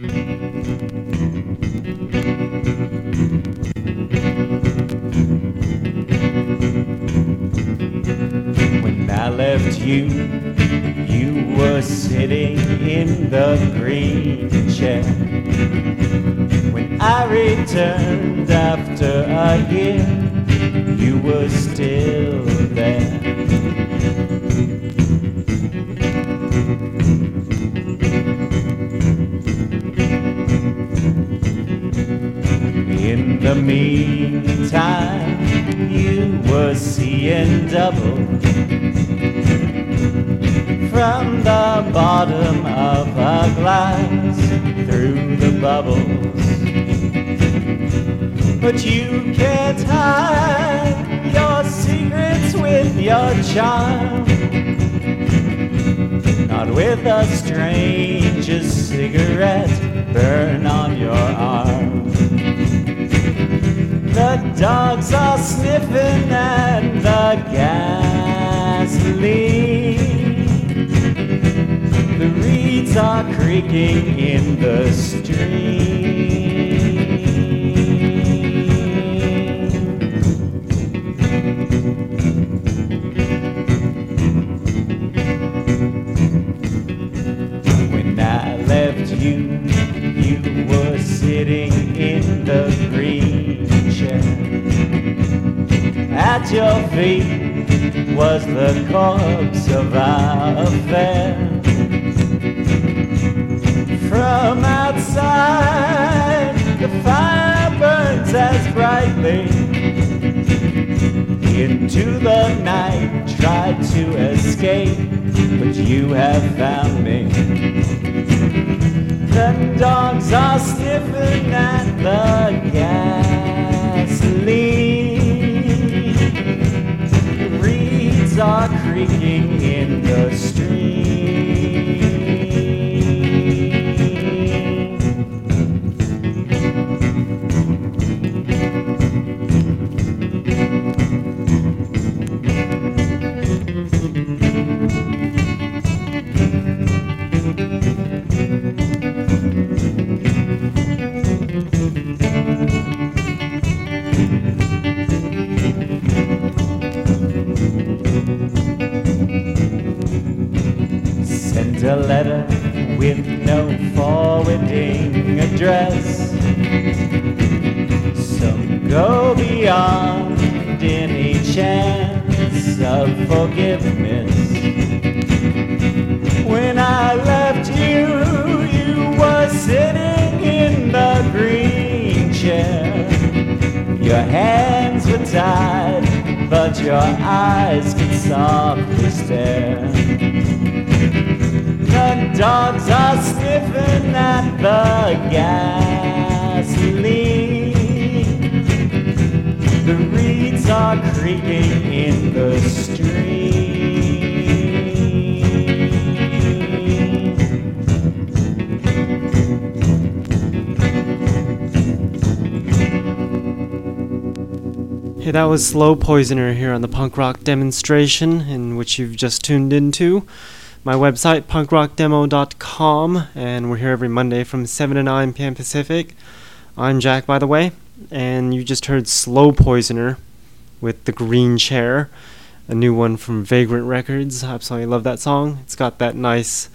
When I left you, you were sitting in the green chair. When I returned after a year, you were still there. In the meantime, you were seeing double from the bottom of a glass through the bubbles. But you can't hide your secrets with your charm. Not with a stranger's cigarette burn on your arm. The dogs are sniffing at the gasoline. The reeds are creaking in the stream. At your feet was the corpse of our affair. From outside, the fire burns as brightly. Into the night, tried to escape, but you have found me. The dogs are sniffing at the gasoline. Are creaking in the stream. Your eyes could softly stare. The dogs are sniffing at the gasoline. The reeds are creaking in the stream. That was Slow Poisoner here on the punk rock demonstration, in which you've just tuned into. My website, punkrockdemo.com, and we're here every Monday from 7 to 9 p.m. Pacific. I'm Jack, by the way, and you just heard Slow Poisoner with The Green Chair, a new one from Vagrant Records. I absolutely love that song. It's got that nice,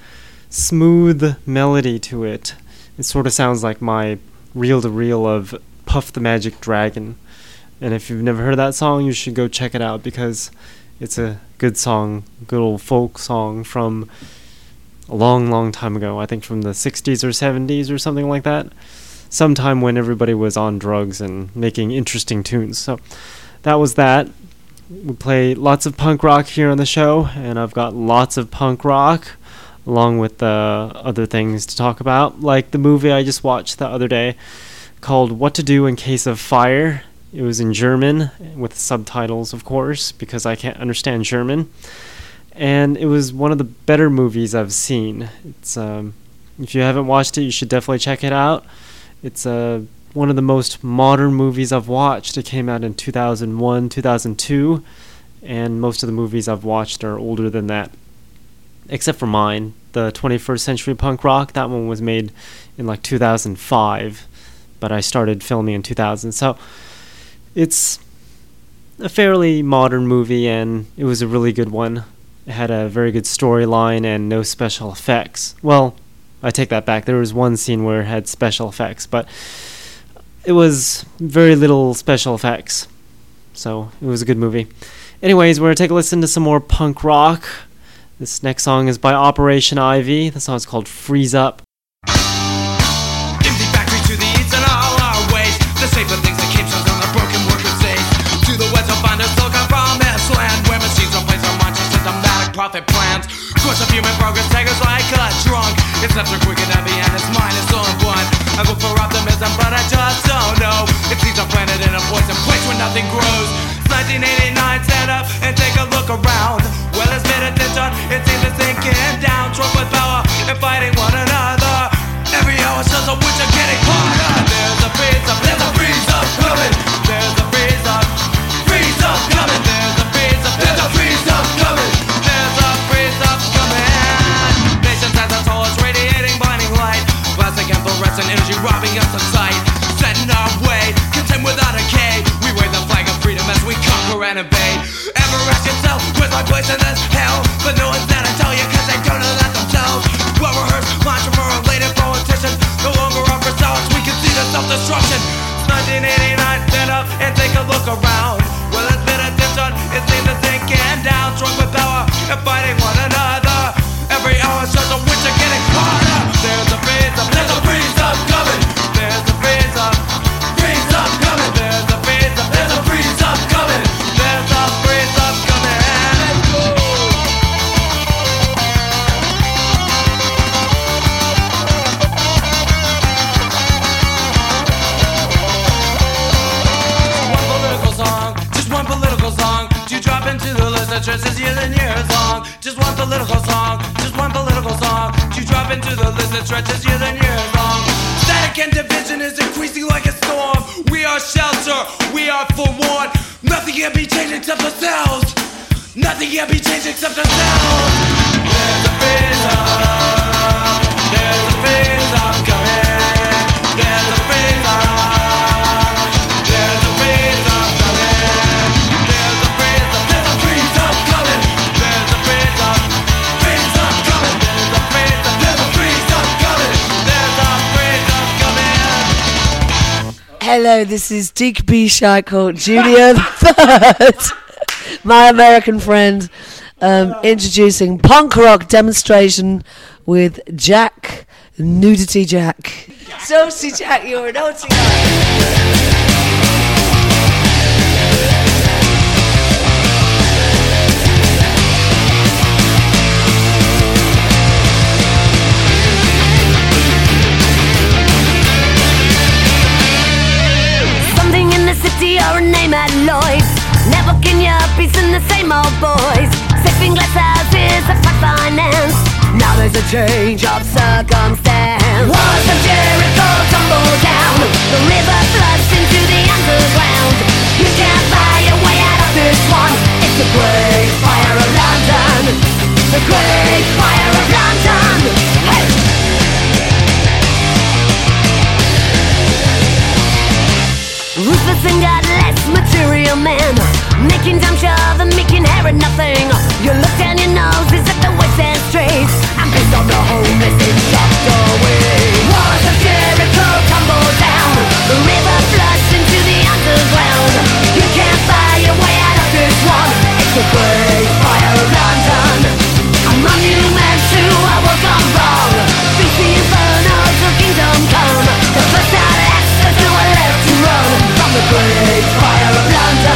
smooth melody to it. It sort of sounds like my reel to reel of Puff the Magic Dragon. And if you've never heard that song, you should go check it out because it's a good song, good old folk song from a long, long time ago. I think from the 60s or 70s or something like that. Sometime when everybody was on drugs and making interesting tunes. So that was that. We play lots of punk rock here on the show, and I've got lots of punk rock along with uh, other things to talk about, like the movie I just watched the other day called What to Do in Case of Fire. It was in German with subtitles, of course, because I can't understand German. And it was one of the better movies I've seen. It's um, if you haven't watched it, you should definitely check it out. It's uh, one of the most modern movies I've watched. It came out in 2001, 2002, and most of the movies I've watched are older than that, except for mine, the 21st Century Punk Rock. That one was made in like 2005, but I started filming in 2000. So it's a fairly modern movie, and it was a really good one. It had a very good storyline and no special effects. Well, I take that back. There was one scene where it had special effects, but it was very little special effects. So it was a good movie. Anyways, we're going to take a listen to some more punk rock. This next song is by Operation Ivy. The song is called Freeze Up. Profit plans. Course of human progress take us like a drunk. It's after quick and heavy and its is so blunt. I go for optimism, but I just don't know. It seems our planted in a poison place where nothing grows. It's 1989, stand up and take a look around. Well, it's been attention, it seems to sinking down. Drunk with power and fighting one another. Every hour shows a winter and. Ever ask yourself, where's my place in this hell? But no one's to tell you, cause they don't know that themselves. Well rehearsed, mantra for a later politicians. No longer offer silence, we can see the self-destruction. It's 1989, stand up and take a look around. Well, it's been attention, it seems to sinking down. Drunk with power and fighting one political song, just one political song. To drop into the list that stretches years and years long. Static and division is increasing like a storm. We are shelter, we are forewarned. Nothing can be changed except ourselves. Nothing can be changed except ourselves. There's a freeze up. There's a freeze up coming. Hello, this is Dick B. Junior Third, my American friend, um, introducing punk rock demonstration with Jack, Nudity Jack. Saucy Jack, you're a naughty or a name at Lloyd's. Never can you be in the same old boys. Sipping glass houses of fat finance. Now there's a change of circumstance. Walls of Jericho tumble down. The river floods into the underground. You can't buy your way out of this one. It's the great fire of London. The great fire of London. Hey! Ruthless and godless material man. Making dumb shove and making hair and nothing. You look down your nose, is at the West End Street And based on the homeless in shocked away Walls of Jericho tumble down. The river floods into the underground. You can't buy your way out of this one. It's the great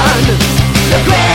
the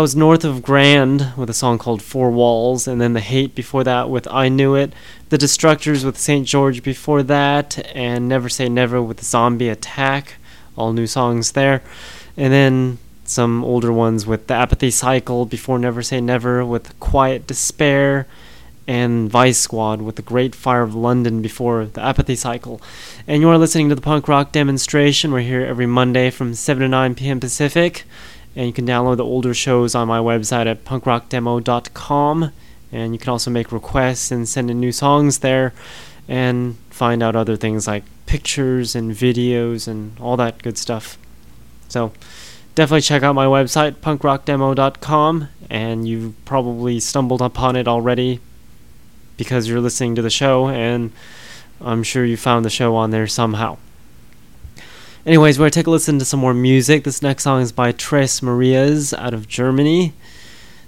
That was North of Grand with a song called Four Walls, and then The Hate before that with I Knew It, The Destructors with St. George before that, and Never Say Never with Zombie Attack. All new songs there. And then some older ones with The Apathy Cycle before Never Say Never with Quiet Despair, and Vice Squad with The Great Fire of London before The Apathy Cycle. And you are listening to the punk rock demonstration. We're here every Monday from 7 to 9 p.m. Pacific and you can download the older shows on my website at punkrockdemo.com and you can also make requests and send in new songs there and find out other things like pictures and videos and all that good stuff. So definitely check out my website punkrockdemo.com and you've probably stumbled upon it already because you're listening to the show and i'm sure you found the show on there somehow Anyways, we're going to take a listen to some more music. This next song is by Tres Marias out of Germany.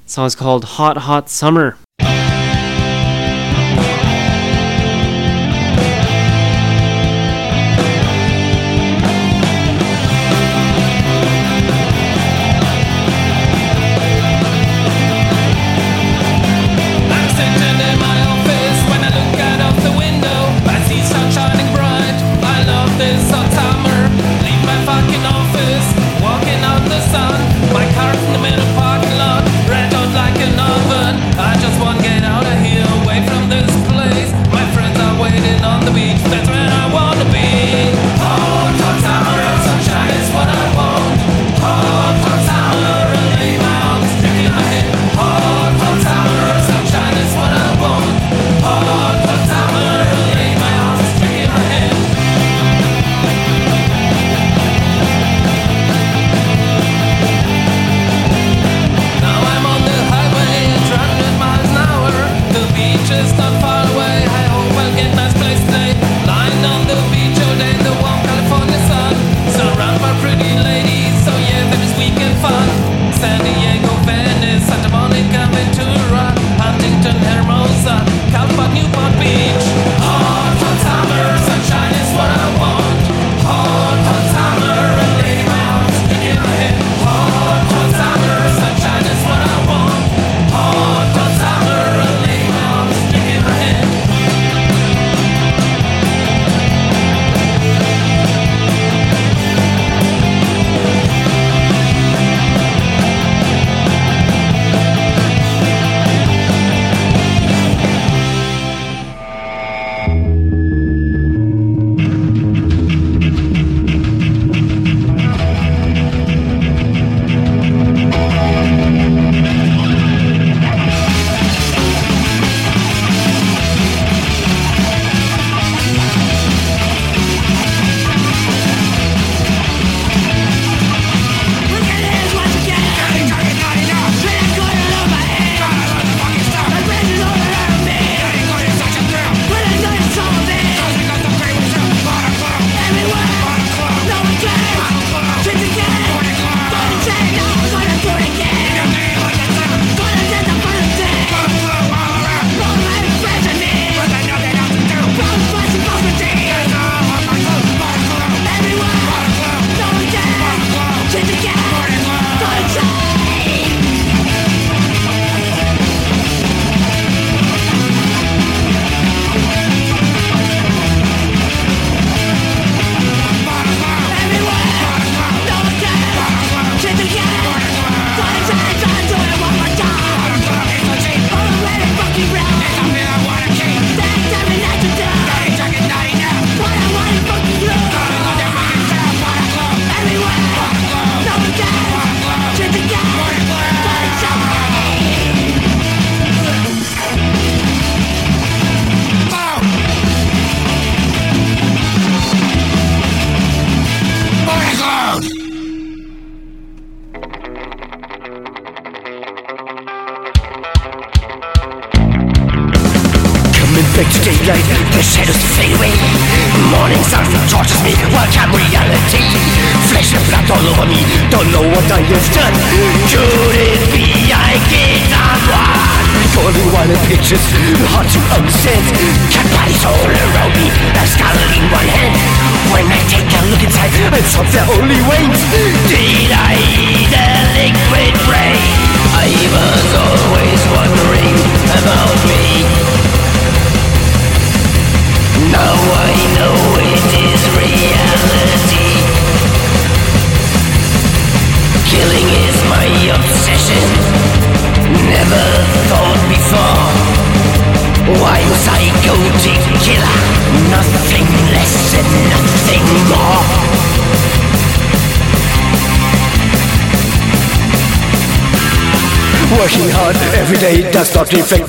The song is called Hot Hot Summer.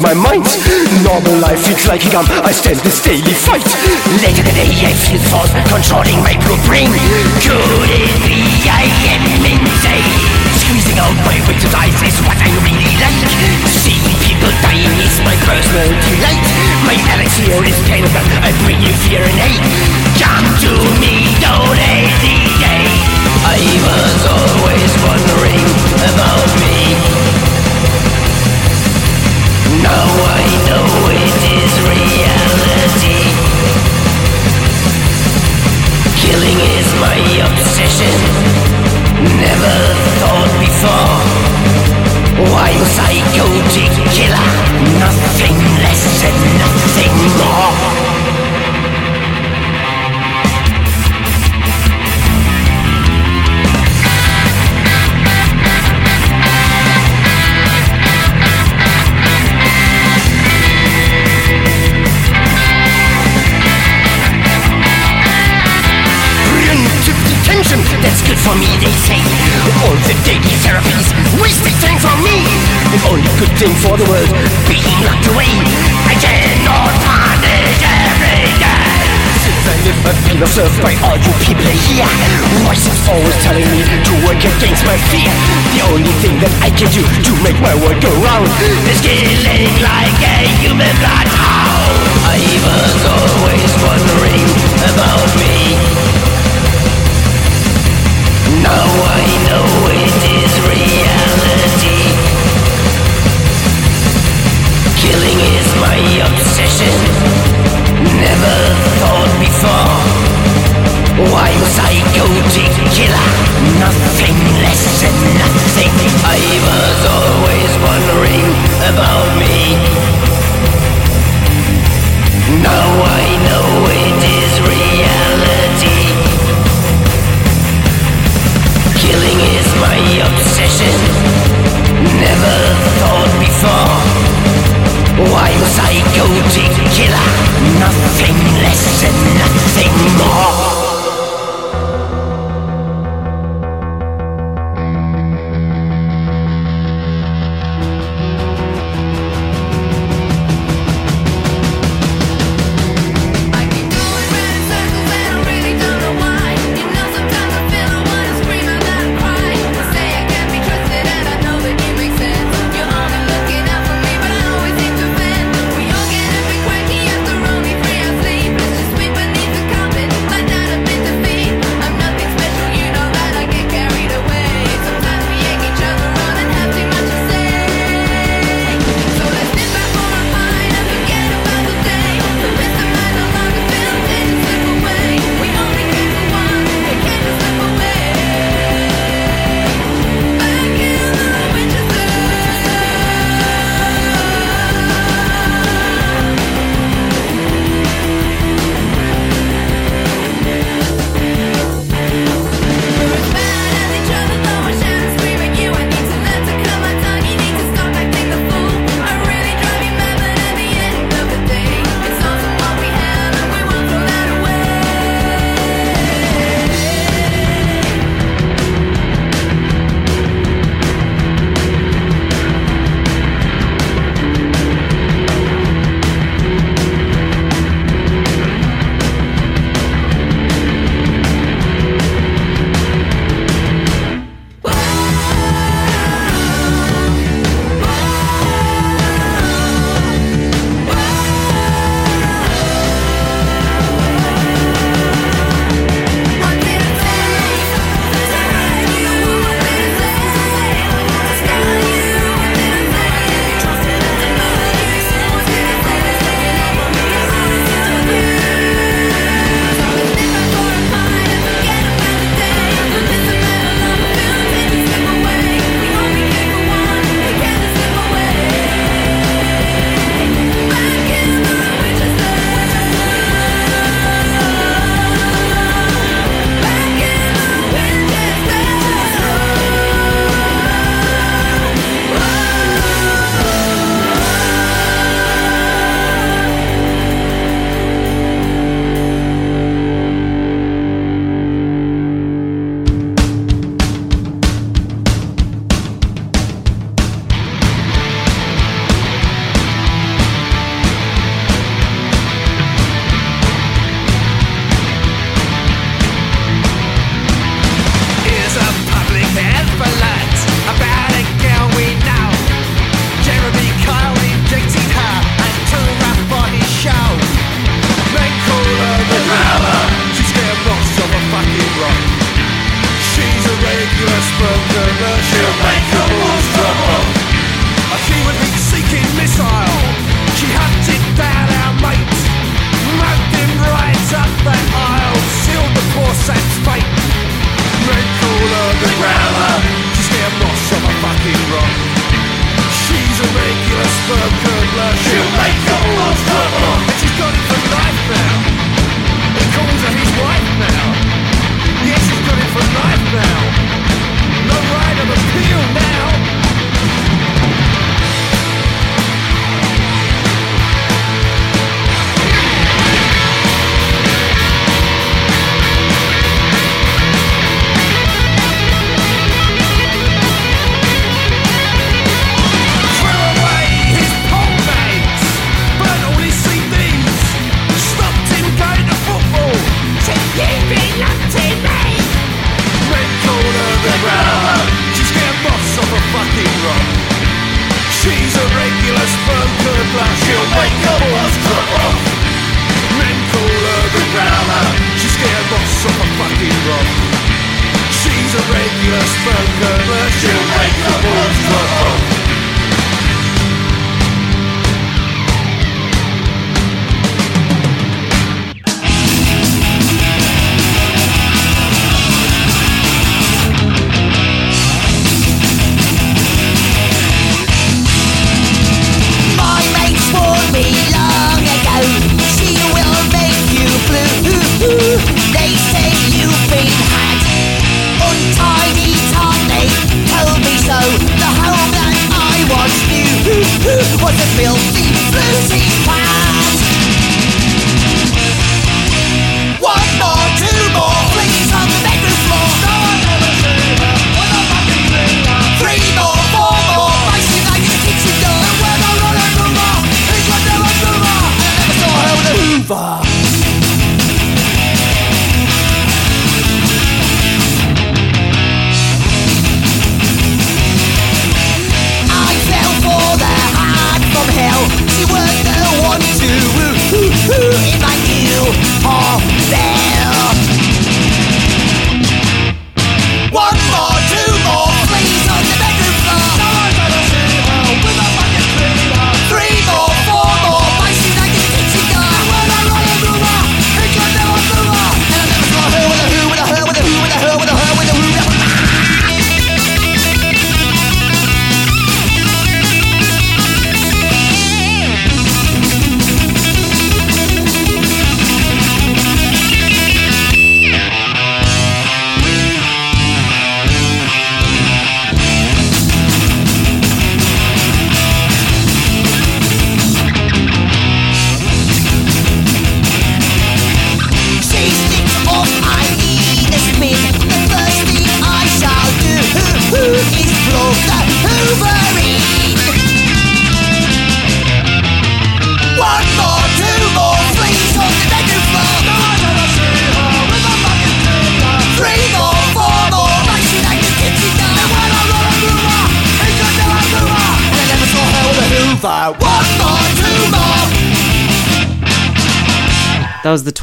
my mind. Normal life feels like a gum. I stand this daily fight. Later today, I feel thoughts controlling my brain. Good. obsession. Never thought before. I'm a psychotic killer? Nothing less and nothing more.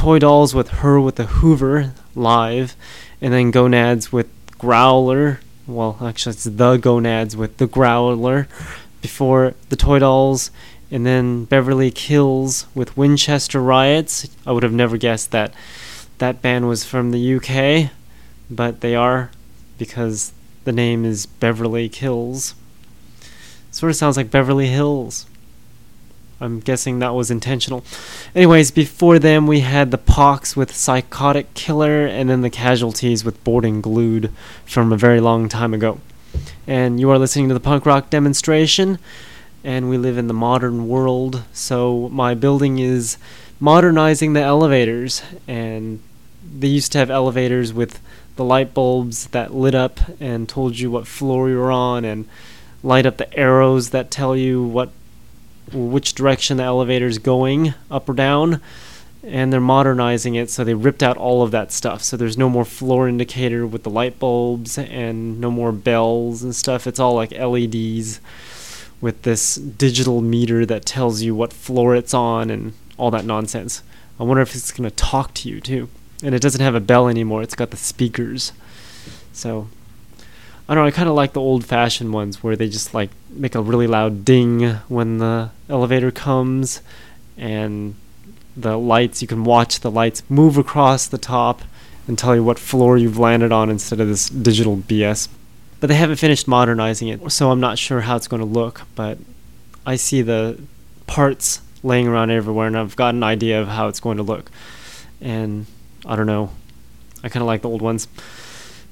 Toy Dolls with Her with the Hoover live, and then Gonads with Growler. Well, actually, it's the Gonads with the Growler before the Toy Dolls, and then Beverly Kills with Winchester Riots. I would have never guessed that that band was from the UK, but they are because the name is Beverly Kills. Sort of sounds like Beverly Hills. I'm guessing that was intentional. Anyways, before them we had the Pox with Psychotic Killer, and then the Casualties with Boarding Glued from a very long time ago. And you are listening to the punk rock demonstration, and we live in the modern world, so my building is modernizing the elevators, and they used to have elevators with the light bulbs that lit up and told you what floor you were on, and light up the arrows that tell you what which direction the elevator is going, up or down. And they're modernizing it, so they ripped out all of that stuff. So there's no more floor indicator with the light bulbs and no more bells and stuff. It's all like LEDs with this digital meter that tells you what floor it's on and all that nonsense. I wonder if it's going to talk to you too. And it doesn't have a bell anymore, it's got the speakers. So I don't know, I kind of like the old fashioned ones where they just like make a really loud ding when the elevator comes and the lights, you can watch the lights move across the top and tell you what floor you've landed on instead of this digital BS. But they haven't finished modernizing it, so I'm not sure how it's going to look, but I see the parts laying around everywhere and I've got an idea of how it's going to look. And I don't know. I kind of like the old ones.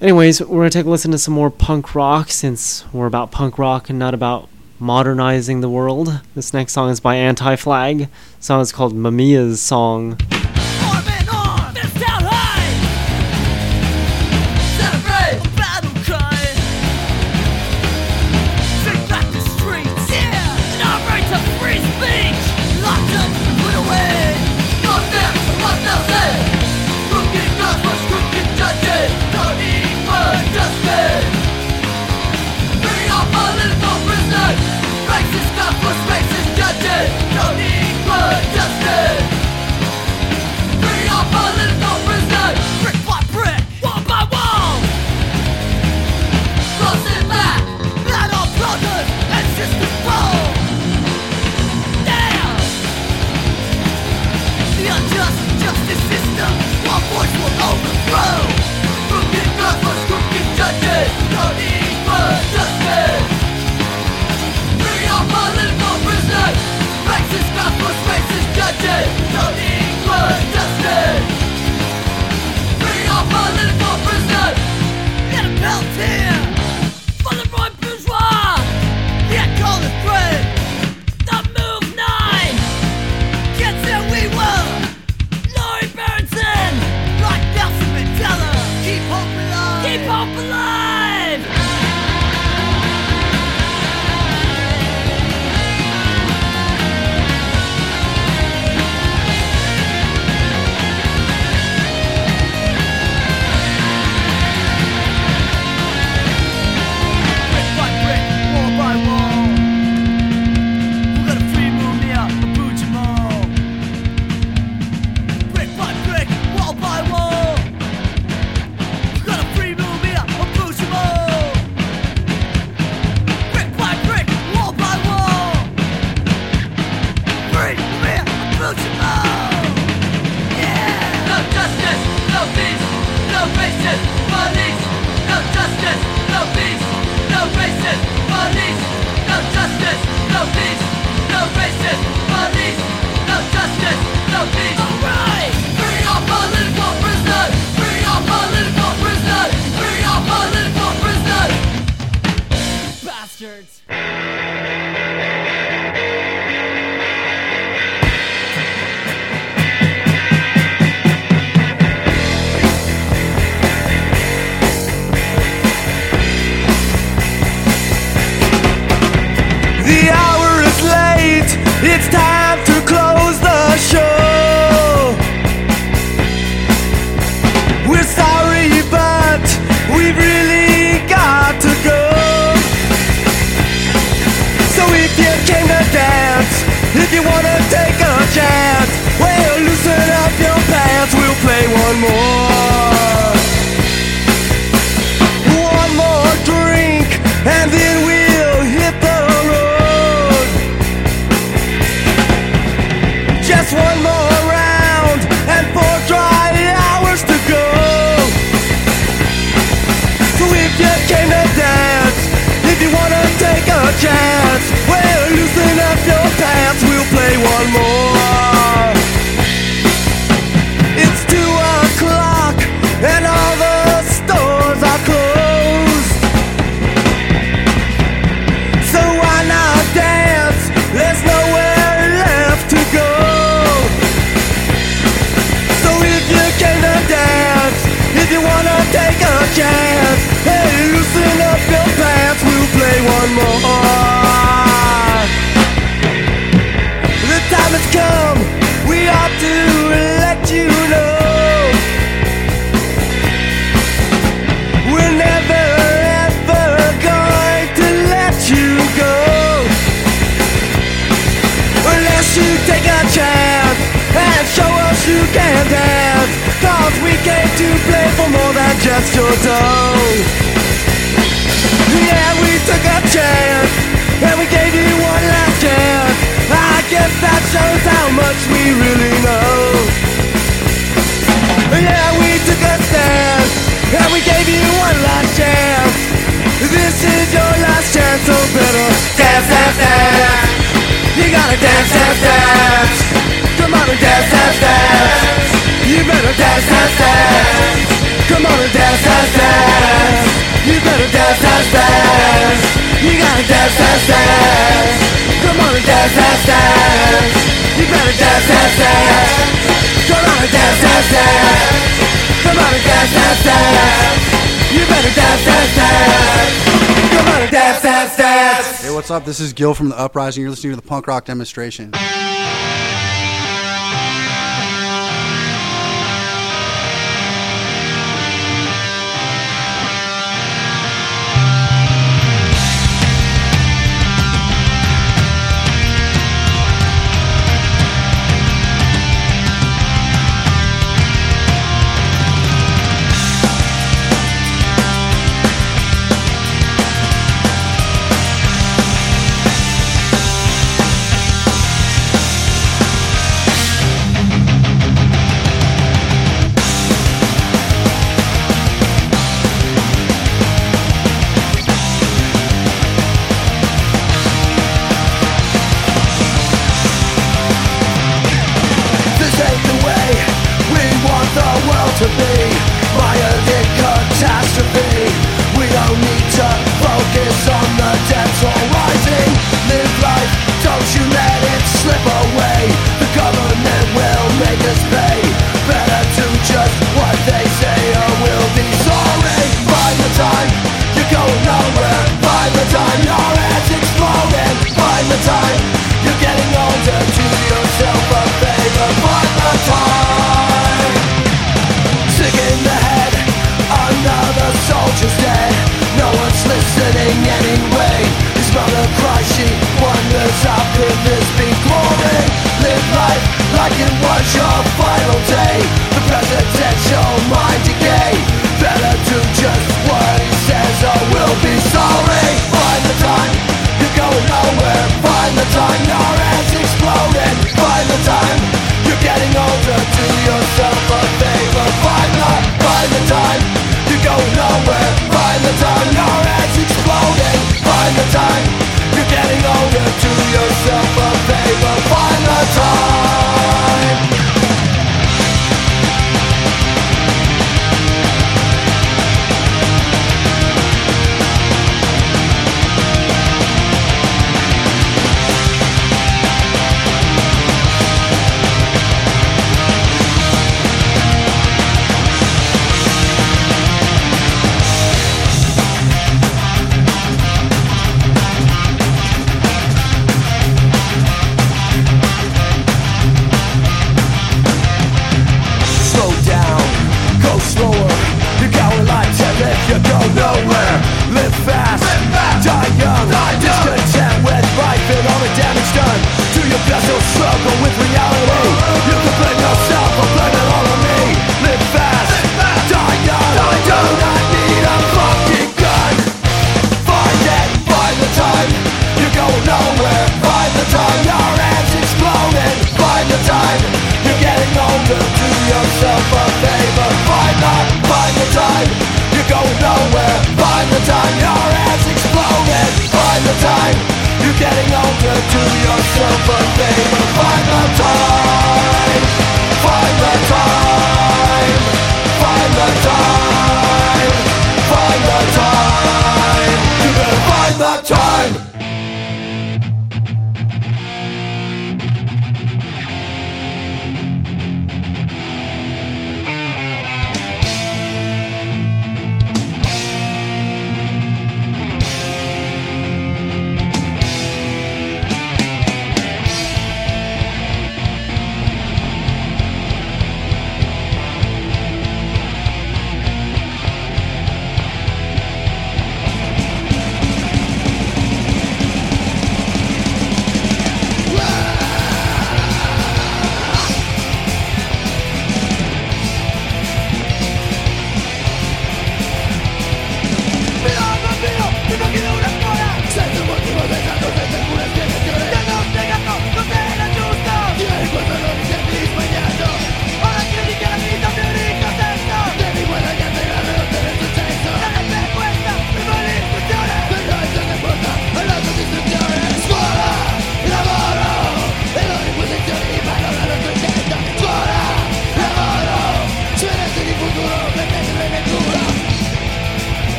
Anyways, we're going to take a listen to some more punk rock since we're about punk rock and not about modernizing the world. This next song is by Anti Flag. The song is called Mumia's Song. what's up? This is Gil from The Uprising. You're listening to the punk rock demonstration.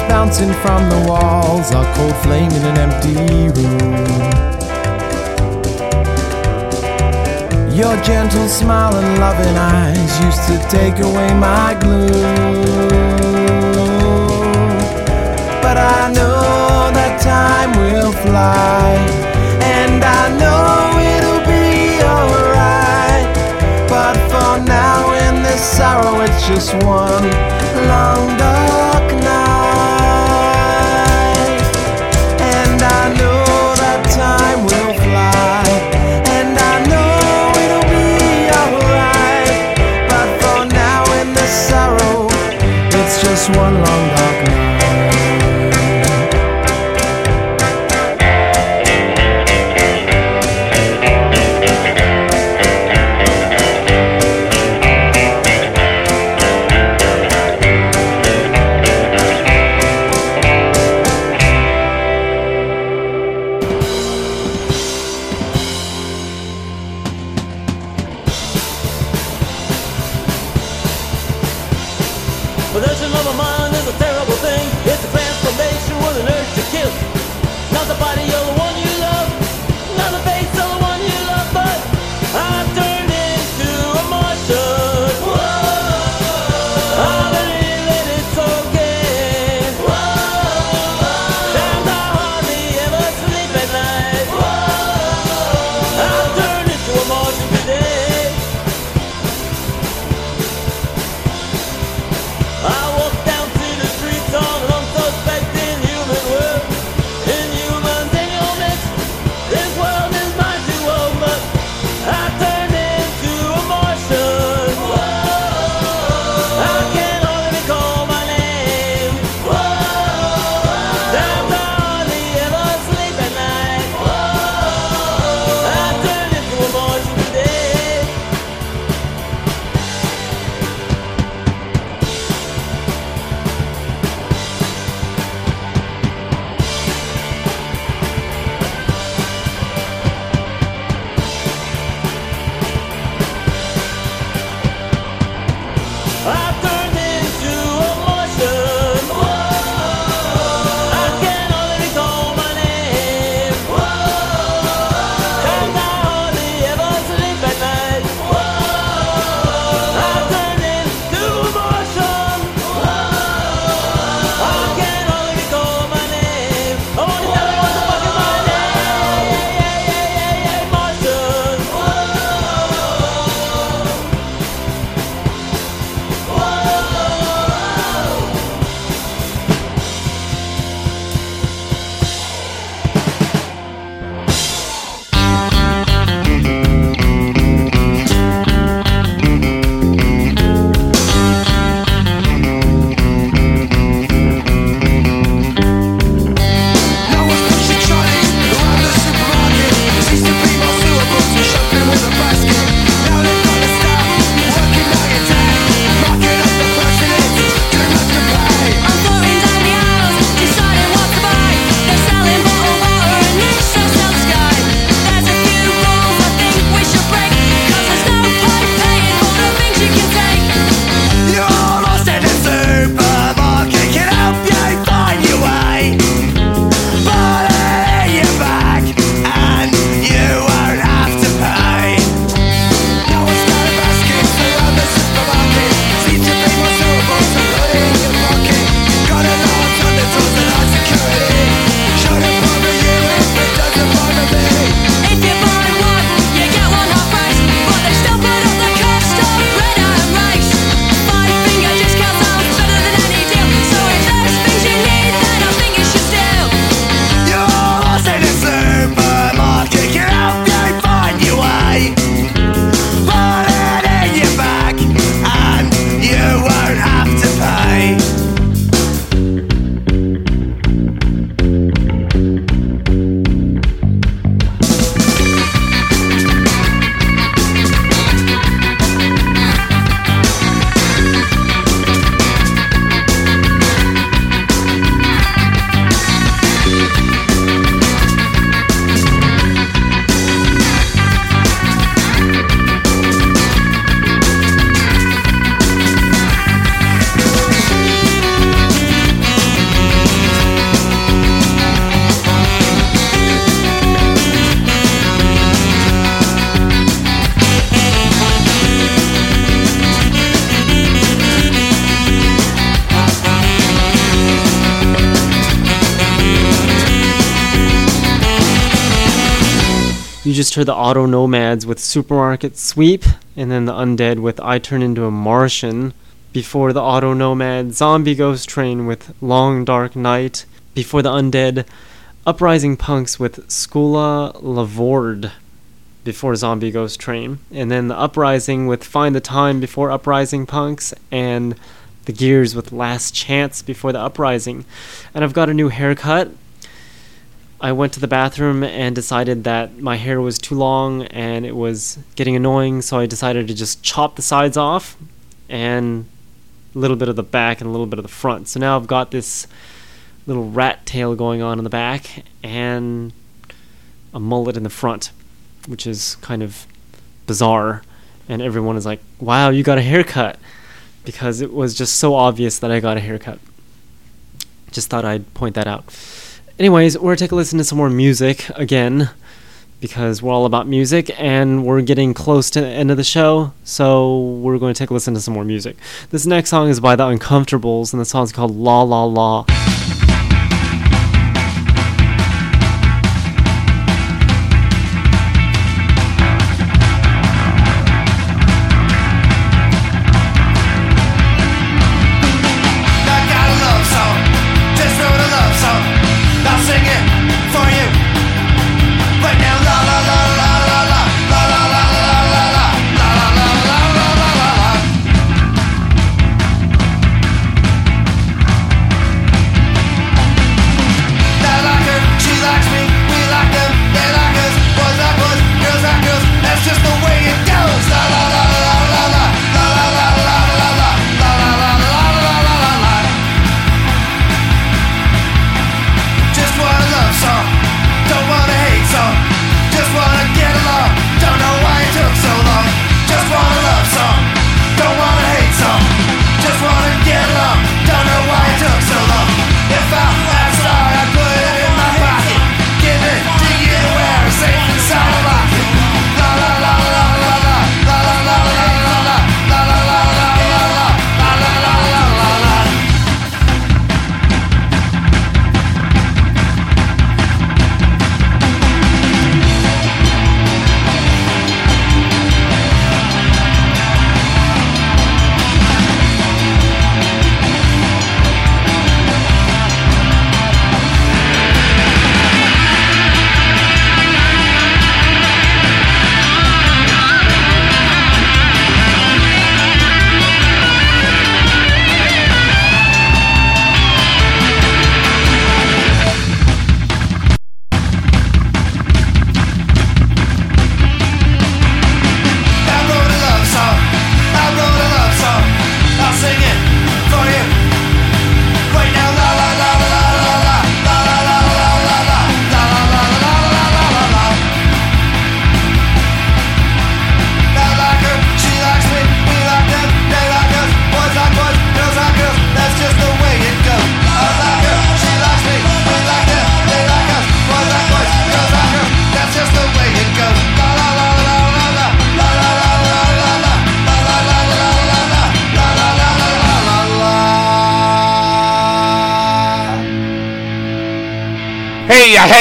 Bouncing from the walls, a cold flame in an empty room. Your gentle smile and loving eyes used to take away my gloom. But I know that time will fly, and I know it'll be alright. But for now, in this sorrow, it's just one long dark. The auto Nomads with Supermarket Sweep, and then the Undead with I Turn Into a Martian. Before the Auto Nomad, Zombie Ghost Train with Long Dark Night. Before the Undead, Uprising Punks with Skula Lavord. Before Zombie Ghost Train. And then the Uprising with Find the Time before Uprising Punks. And the Gears with Last Chance before the Uprising. And I've got a new haircut. I went to the bathroom and decided that my hair was too long and it was getting annoying, so I decided to just chop the sides off and a little bit of the back and a little bit of the front. So now I've got this little rat tail going on in the back and a mullet in the front, which is kind of bizarre. And everyone is like, wow, you got a haircut. Because it was just so obvious that I got a haircut. Just thought I'd point that out. Anyways, we're gonna take a listen to some more music again because we're all about music and we're getting close to the end of the show, so we're going to take a listen to some more music. This next song is by the Uncomfortables and the song's called La La La.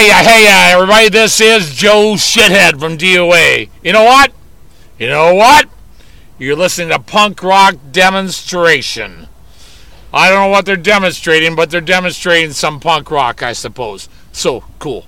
Hey uh, hey ya, hey ya, everybody, this is Joe Shithead from DOA. You know what? You know what? You're listening to Punk Rock Demonstration. I don't know what they're demonstrating, but they're demonstrating some punk rock, I suppose. So, cool.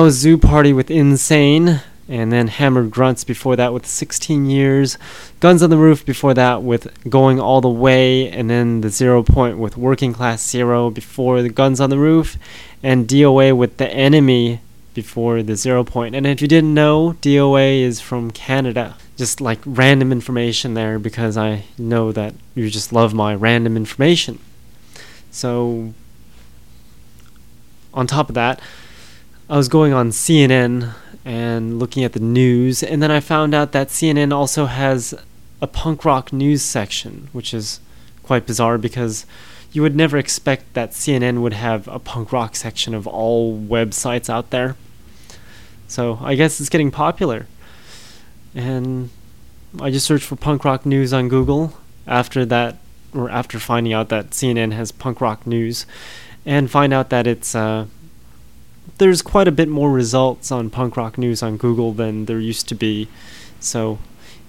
That was Zoo Party with Insane, and then Hammered Grunts before that with 16 Years, Guns on the Roof before that with Going All the Way, and then the Zero Point with Working Class Zero before the Guns on the Roof, and DOA with The Enemy before the Zero Point. And if you didn't know, DOA is from Canada. Just like random information there because I know that you just love my random information. So, on top of that, I was going on CNN and looking at the news, and then I found out that CNN also has a punk rock news section, which is quite bizarre because you would never expect that CNN would have a punk rock section of all websites out there. So I guess it's getting popular. And I just searched for punk rock news on Google after that, or after finding out that CNN has punk rock news, and find out that it's uh, there's quite a bit more results on punk rock news on Google than there used to be. So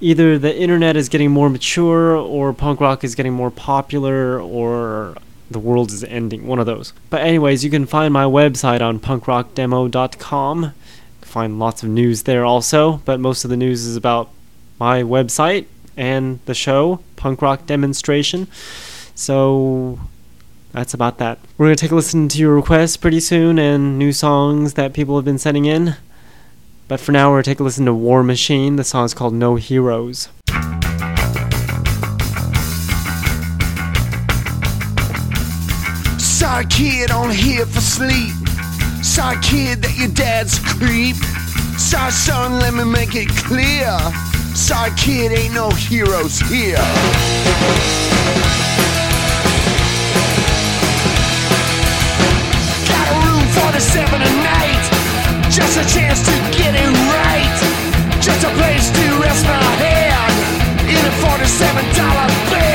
either the internet is getting more mature, or punk rock is getting more popular, or the world is ending. One of those. But anyways, you can find my website on punkrockdemo.com. Find lots of news there also, but most of the news is about my website and the show, Punk Rock Demonstration. So that's about that. We're going to take a listen to your requests pretty soon and new songs that people have been sending in. But for now, we're going to take a listen to War Machine. The song is called No Heroes. Sorry, kid, only here for sleep. Sorry, kid, that your dad's a creep. Sorry, son, let me make it clear. Sorry, kid, ain't no heroes here. A room for the seven a night. Just a chance to get it right. Just a place to rest my head in a forty-seven dollar bed.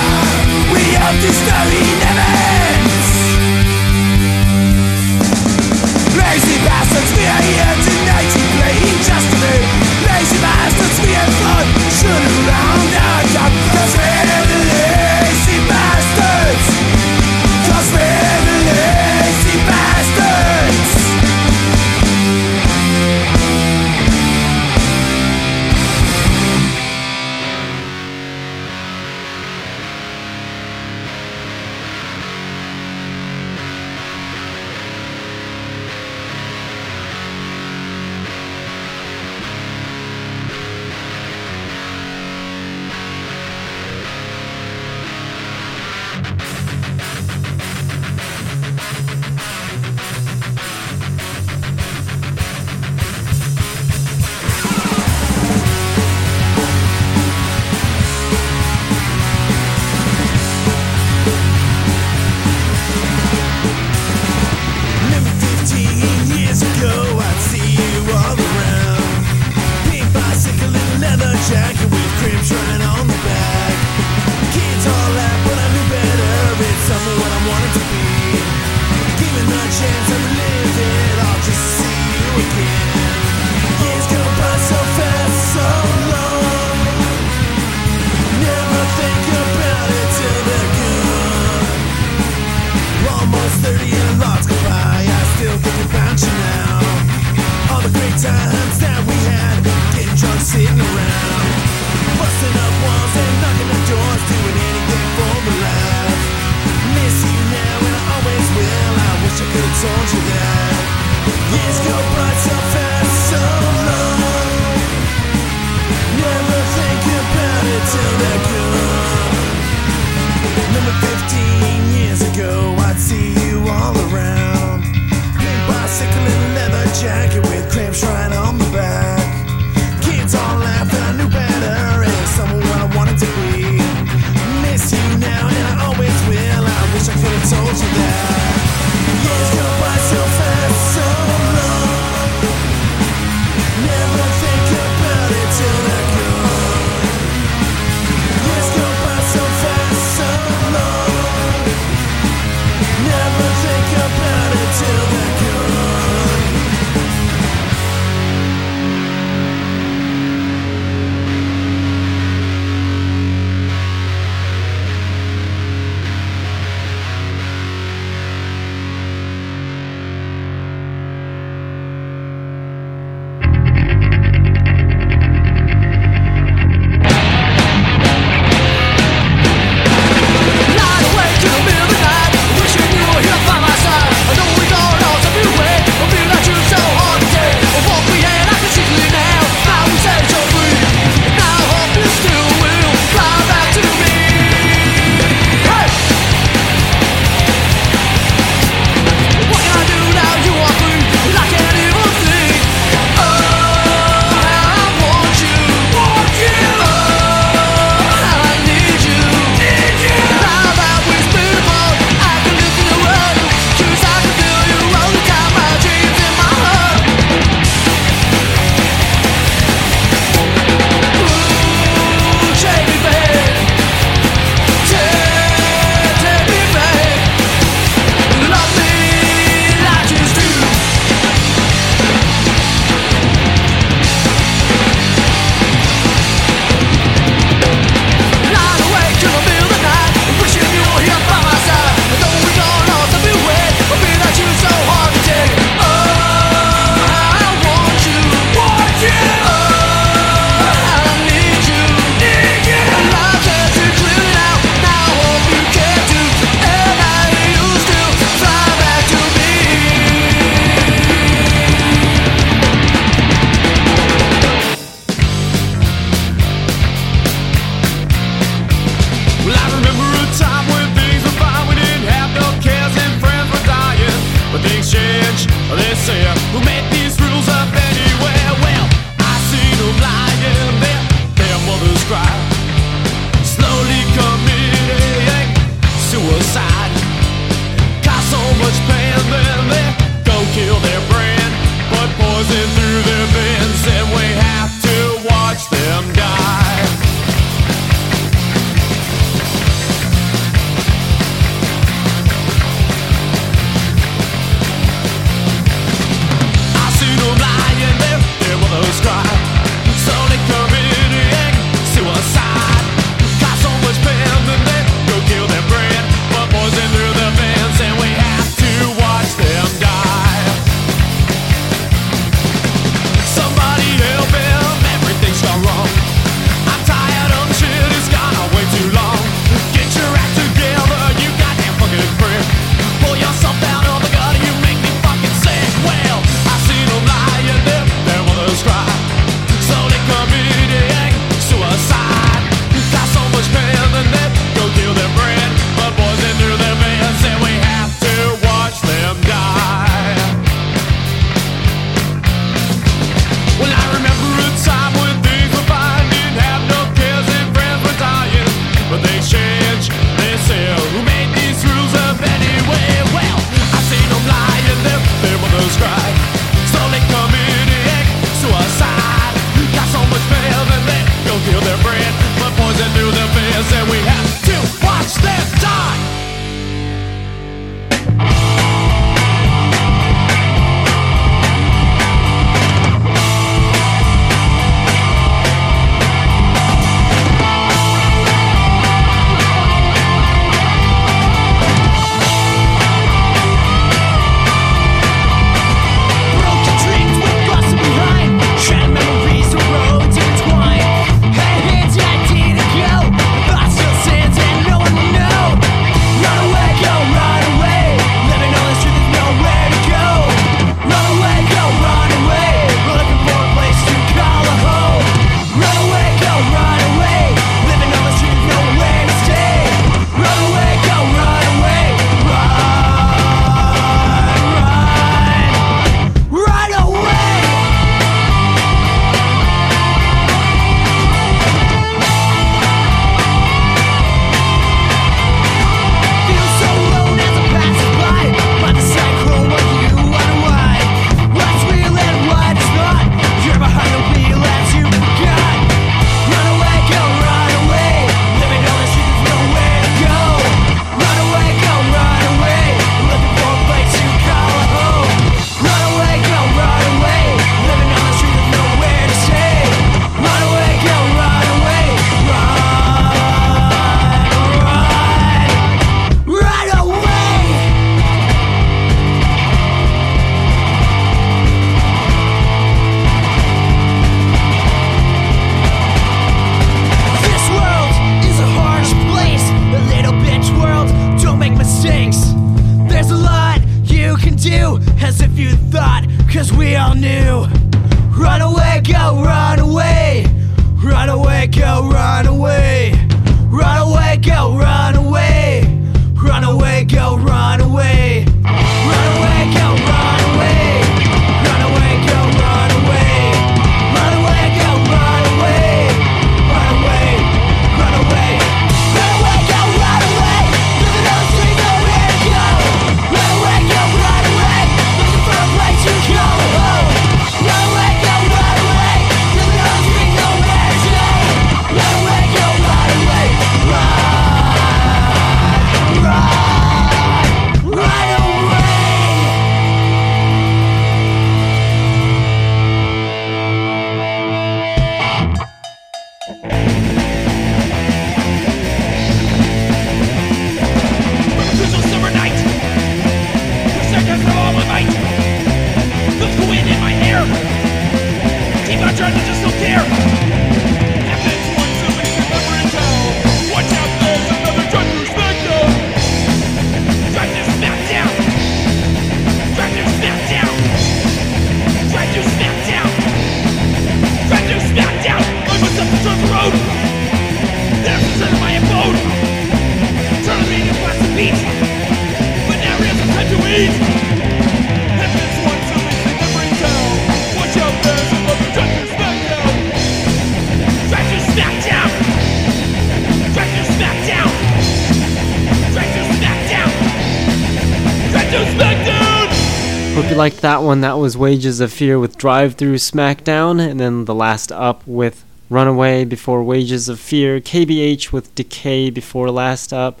That one. That was Wages of Fear with Drive Through Smackdown, and then the last up with Runaway before Wages of Fear, KBH with Decay before last up,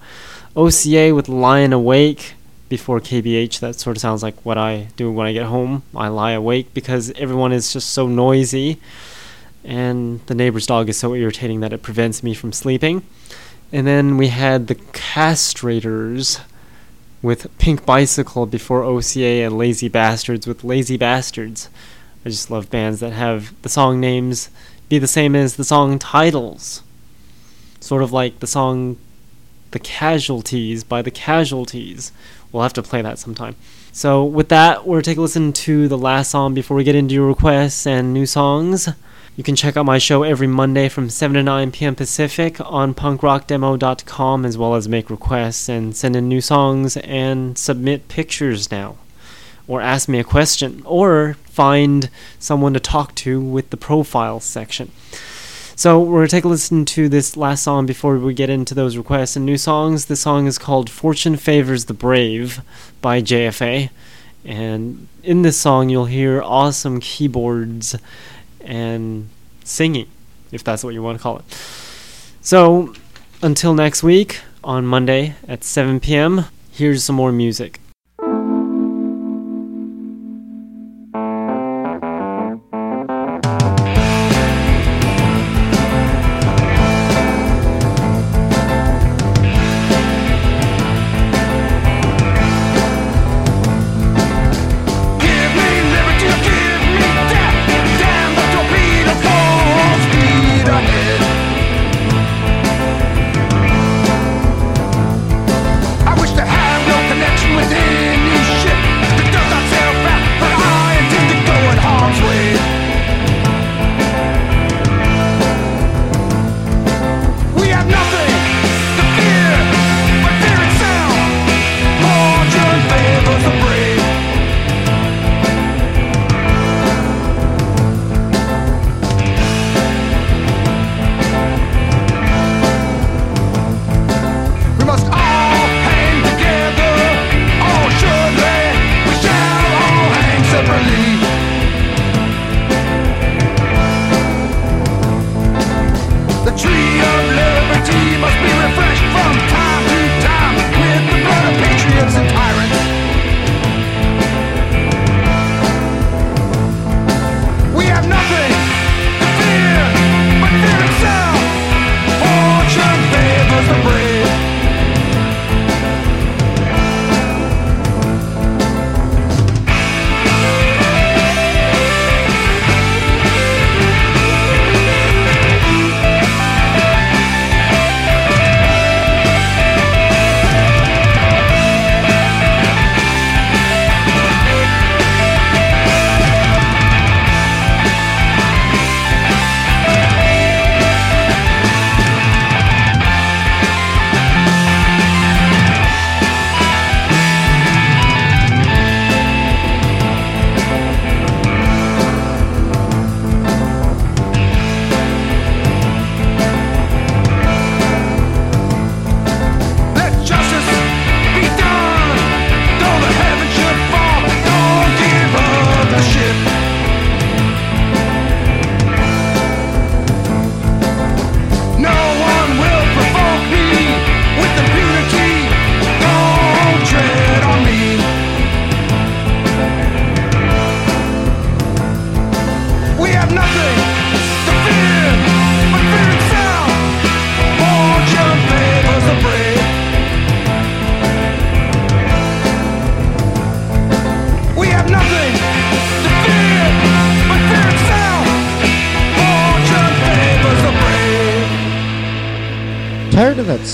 OCA with Lion Awake before KBH. That sort of sounds like what I do when I get home. I lie awake because everyone is just so noisy, and the neighbor's dog is so irritating that it prevents me from sleeping. And then we had the Castrators with Pink Bicycle before OCA and Lazy Bastards with Lazy Bastards. I just love bands that have the song names be the same as the song titles. Sort of like the song The Casualties by The Casualties. We'll have to play that sometime. So, with that, to take a listen to the last song before we get into your requests and new songs. You can check out my show every Monday from 7 to 9 p.m. Pacific on punkrockdemo.com as well as make requests and send in new songs and submit pictures now. Or ask me a question. Or find someone to talk to with the profile section. So we're going to take a listen to this last song before we get into those requests and new songs. This song is called Fortune Favors the Brave by JFA. And in this song, you'll hear awesome keyboards and singing, if that's what you want to call it. So, until next week on Monday at 7 p.m., here's some more music.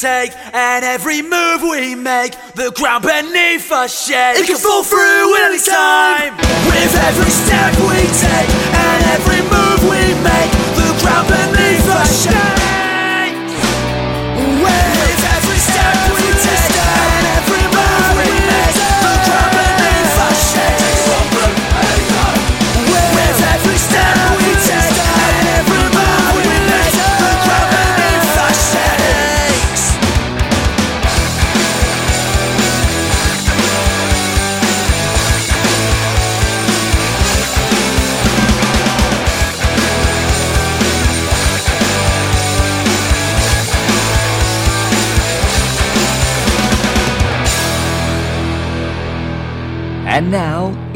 take, and every move we make, the ground beneath us shakes. It can fall through at any time. With every step we take, and every move we make, the ground beneath us shakes.